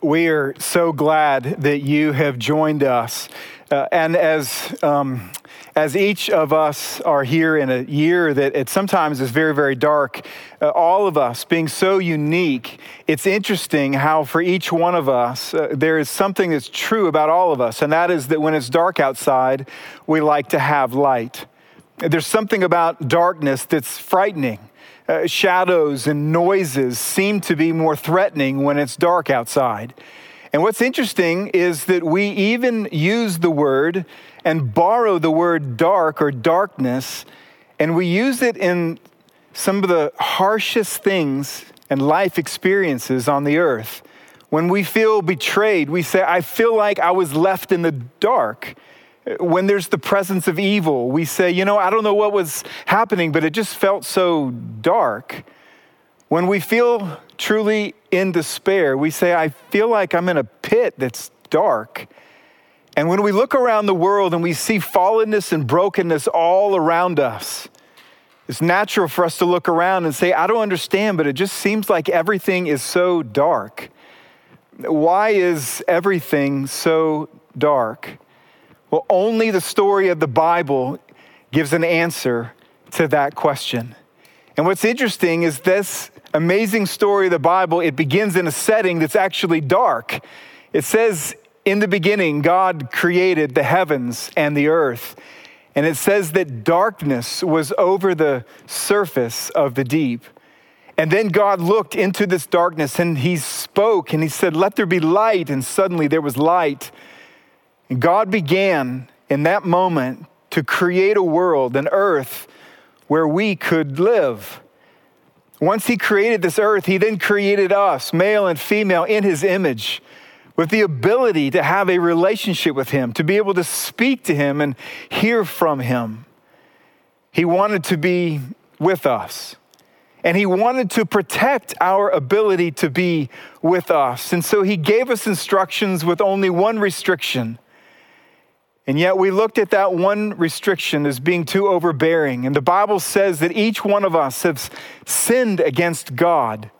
we are so glad that you have joined us. Uh, and as, um, as each of us are here in a year that it sometimes is very, very dark, uh, all of us being so unique, it's interesting how for each one of us, uh, there is something that's true about all of us, and that is that when it's dark outside, we like to have light. There's something about darkness that's frightening. Uh, shadows and noises seem to be more threatening when it's dark outside. And what's interesting is that we even use the word and borrow the word dark or darkness, and we use it in some of the harshest things and life experiences on the earth. When we feel betrayed, we say, I feel like I was left in the dark when there's the presence of evil, we say, you know, I don't know what was happening, but it just felt so dark. When we feel truly in despair, we say, I feel like I'm in a pit that's dark. And when we look around the world and we see fallenness and brokenness all around us, it's natural for us to look around and say, I don't understand, but it just seems like everything is so dark. Why is everything so dark? Well, only the story of the Bible gives an answer to that question. And what's interesting is this amazing story of the Bible, it begins in a setting that's actually dark. It says, In the beginning, God created the heavens and the earth. And it says that darkness was over the surface of the deep. And then God looked into this darkness and he spoke and he said, Let there be light. And suddenly there was light. And God began in that moment to create a world, an earth where we could live. Once He created this earth, He then created us, male and female, in His image, with the ability to have a relationship with Him, to be able to speak to Him and hear from Him. He wanted to be with us. And he wanted to protect our ability to be with us. And so he gave us instructions with only one restriction and yet we looked at that one restriction as being too overbearing. And the Bible says that each one of us has sinned against God.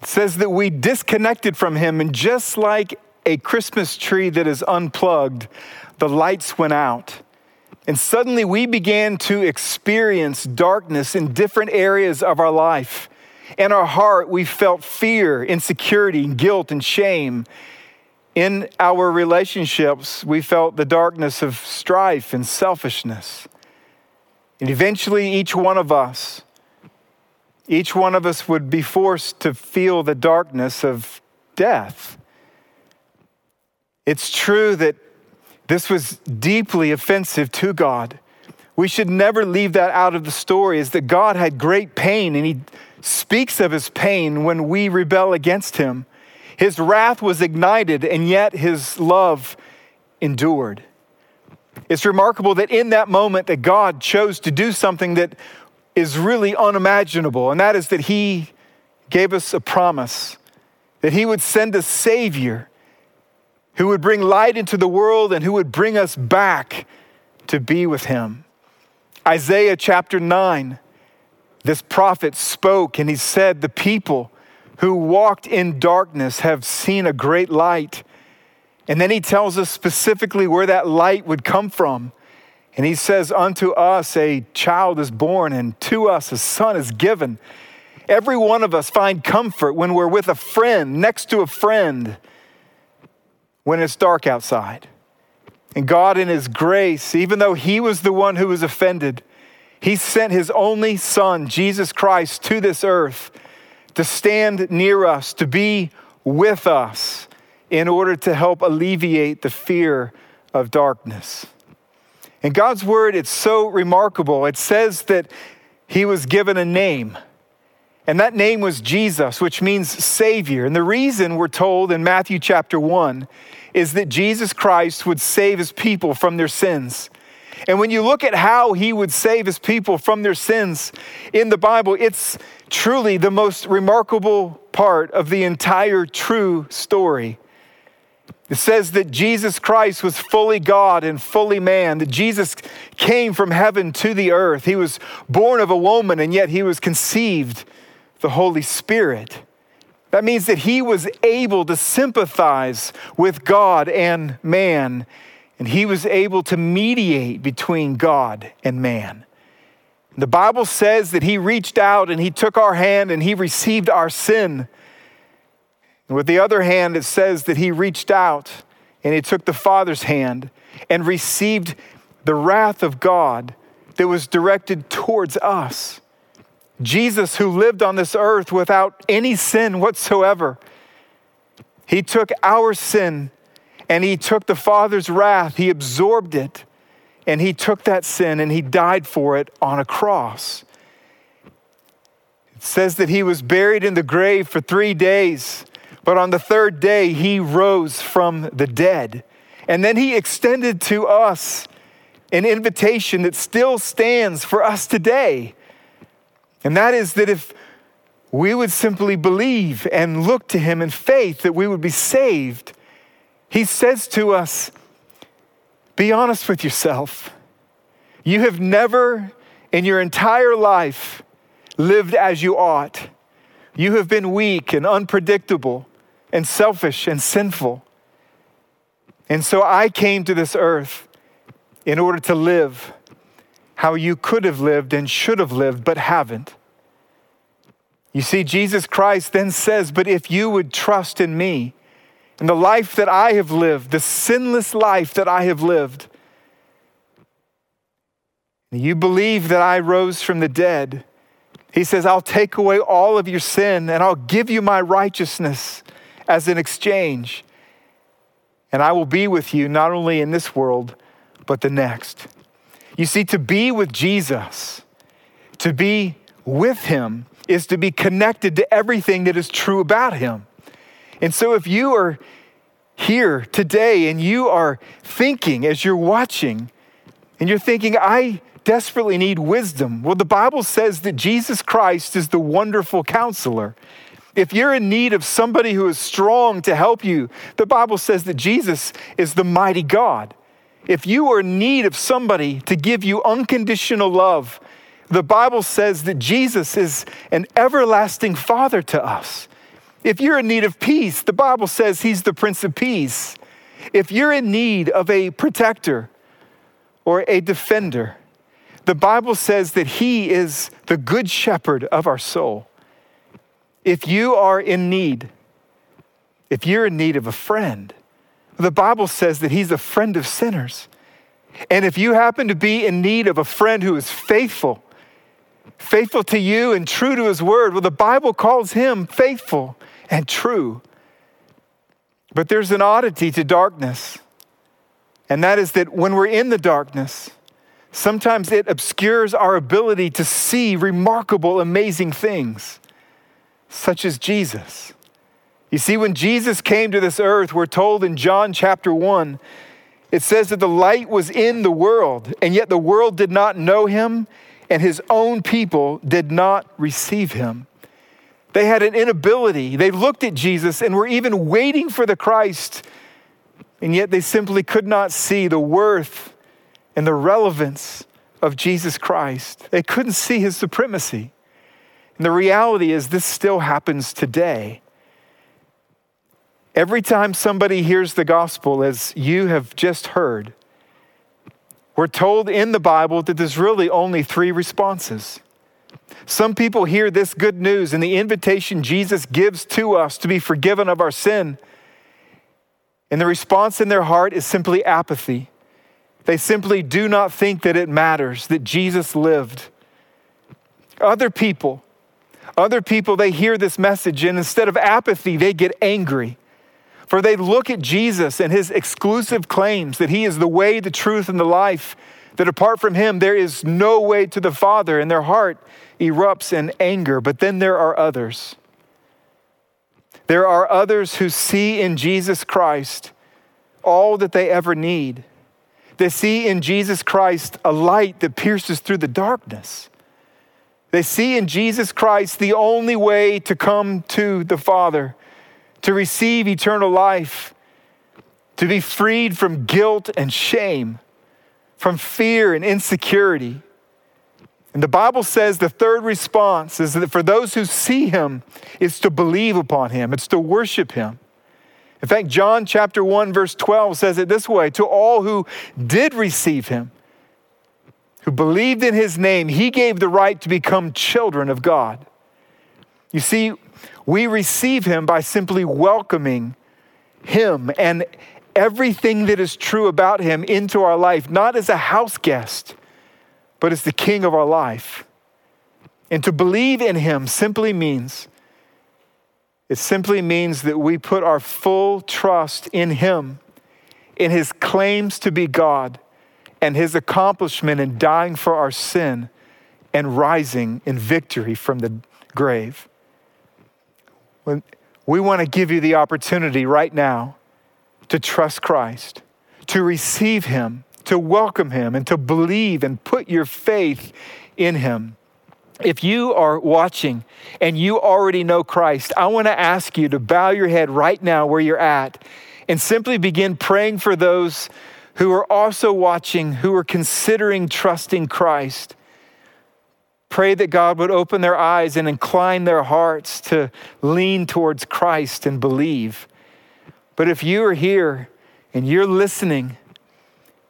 It says that we disconnected from Him, and just like a Christmas tree that is unplugged, the lights went out. And suddenly we began to experience darkness in different areas of our life. In our heart, we felt fear, insecurity, guilt, and shame in our relationships, we felt the darkness of strife and selfishness. And eventually, each one of us, each one of us would be forced to feel the darkness of death. It's true that this was deeply offensive to God. We should never leave that out of the story, is that God had great pain and He speaks of His pain when we rebel against Him. His wrath was ignited, and yet his love endured. It's remarkable that in that moment that God chose to do something that is really unimaginable, and that is that he gave us a promise that he would send a savior who would bring light into the world and who would bring us back to be with him. Isaiah chapter 9, this prophet spoke and he said, The people who walked in darkness have seen a great light. And then he tells us specifically where that light would come from. And he says, Unto us a child is born, and to us a son is given. Every one of us find comfort when we're with a friend, next to a friend, when it's dark outside. And God, in His grace, even though He was the one who was offended, He sent His only Son, Jesus Christ, to this earth to stand near us, to be with us in order to help alleviate the fear of darkness. In God's word, it's so remarkable. It says that he was given a name, and that name was Jesus, which means Savior. And the reason we're told in Matthew chapter 1 is that Jesus Christ would save his people from their sins. And when you look at how he would save his people from their sins in the Bible, it's truly the most remarkable part of the entire true story. It says that Jesus Christ was fully God and fully man, that Jesus came from heaven to the earth. He was born of a woman, and yet he was conceived the Holy Spirit. That means that he was able to sympathize with God and man, and he was able to mediate between God and man. The Bible says that he reached out and he took our hand and he received our sin. And with the other hand, it says that he reached out and he took the Father's hand and received the wrath of God that was directed towards us. Jesus, who lived on this earth without any sin whatsoever, he took our sin and he took the Father's wrath, he absorbed it, and he took that sin and he died for it on a cross. It says that he was buried in the grave for three days, but on the third day he rose from the dead. And then he extended to us an invitation that still stands for us today. And that is that if we would simply believe and look to him in faith, that we would be saved. He says to us, Be honest with yourself. You have never in your entire life lived as you ought. You have been weak and unpredictable and selfish and sinful. And so I came to this earth in order to live how you could have lived and should have lived, but haven't. You see, Jesus Christ then says, But if you would trust in me and the life that I have lived, the sinless life that I have lived, you believe that I rose from the dead, he says, I'll take away all of your sin and I'll give you my righteousness as an exchange. And I will be with you not only in this world, but the next. You see, to be with Jesus, to be with him, is to be connected to everything that is true about him. And so if you are here today and you are thinking as you're watching, and you're thinking, I desperately need wisdom. Well, the Bible says that Jesus Christ is the wonderful counselor. If you're in need of somebody who is strong to help you, the Bible says that Jesus is the mighty God. If you are in need of somebody to give you unconditional love, the Bible says that Jesus is an everlasting Father to us. If you're in need of peace, the Bible says He's the Prince of Peace. If you're in need of a protector or a defender, the Bible says that He is the good shepherd of our soul. If you are in need, if you're in need of a friend, the Bible says that He's a friend of sinners. And if you happen to be in need of a friend who is faithful, faithful to you and true to His word, well, the Bible calls Him faithful and true. But there's an oddity to darkness, and that is that when we're in the darkness, sometimes it obscures our ability to see remarkable, amazing things, such as Jesus. You see, when Jesus came to this earth, we're told in John chapter 1, it says that the light was in the world, and yet the world did not know him, and his own people did not receive him. They had an inability. They looked at Jesus and were even waiting for the Christ, and yet they simply could not see the worth and the relevance of Jesus Christ. They couldn't see his supremacy. And the reality is, this still happens today. Every time somebody hears the gospel, as you have just heard, we're told in the Bible that there's really only three responses. Some people hear this good news and the invitation Jesus gives to us to be forgiven of our sin. And the response in their heart is simply apathy. They simply do not think that it matters that Jesus lived. Other people, other people, they hear this message and instead of apathy, they get angry. For they look at Jesus and his exclusive claims that he is the way, the truth, and the life, that apart from him, there is no way to the Father, and their heart erupts in anger. But then there are others. There are others who see in Jesus Christ all that they ever need. They see in Jesus Christ a light that pierces through the darkness. They see in Jesus Christ the only way to come to the Father to receive eternal life, to be freed from guilt and shame, from fear and insecurity. And the Bible says the third response is that for those who see him, is to believe upon him, it's to worship him. In fact, John chapter 1, verse 12 says it this way To all who did receive him, who believed in his name, he gave the right to become children of God. You see, we receive him by simply welcoming him and everything that is true about him into our life, not as a house guest, but as the king of our life. And to believe in him simply means it simply means that we put our full trust in him, in his claims to be God, and his accomplishment in dying for our sin and rising in victory from the grave. When We want to give you the opportunity right now to trust Christ, to receive Him, to welcome Him, and to believe and put your faith in Him. If you are watching and you already know Christ, I want to ask you to bow your head right now where you're at and simply begin praying for those who are also watching, who are considering trusting Christ. Pray that God would open their eyes and incline their hearts to lean towards Christ and believe. But if you are here and you're listening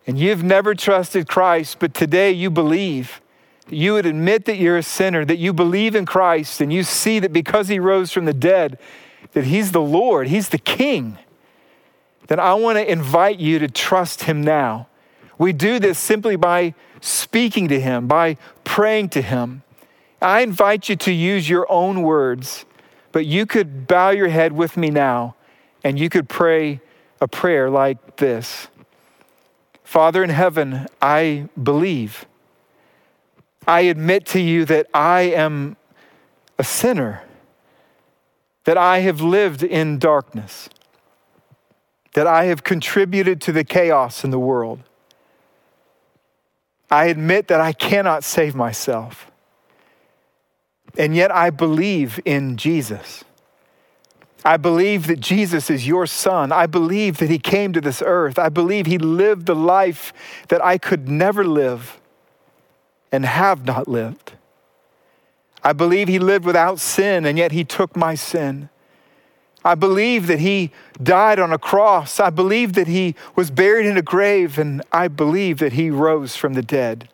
and you've never trusted Christ, but today you believe, you would admit that you're a sinner, that you believe in Christ, and you see that because he rose from the dead, that he's the Lord, he's the King, then I want to invite you to trust him now. We do this simply by speaking to him, by praying to him. I invite you to use your own words, but you could bow your head with me now and you could pray a prayer like this Father in heaven, I believe. I admit to you that I am a sinner, that I have lived in darkness, that I have contributed to the chaos in the world. I admit that I cannot save myself. And yet I believe in Jesus. I believe that Jesus is your son. I believe that he came to this earth. I believe he lived the life that I could never live and have not lived. I believe he lived without sin, and yet he took my sin. I believe that he died on a cross. I believe that he was buried in a grave, and I believe that he rose from the dead.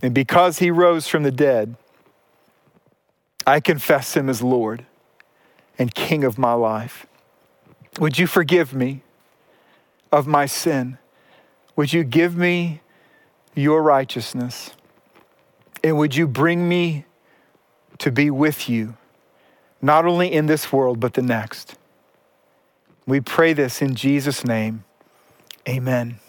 And because he rose from the dead, I confess him as Lord and King of my life. Would you forgive me of my sin? Would you give me your righteousness? And would you bring me to be with you, not only in this world, but the next? We pray this in Jesus' name. Amen.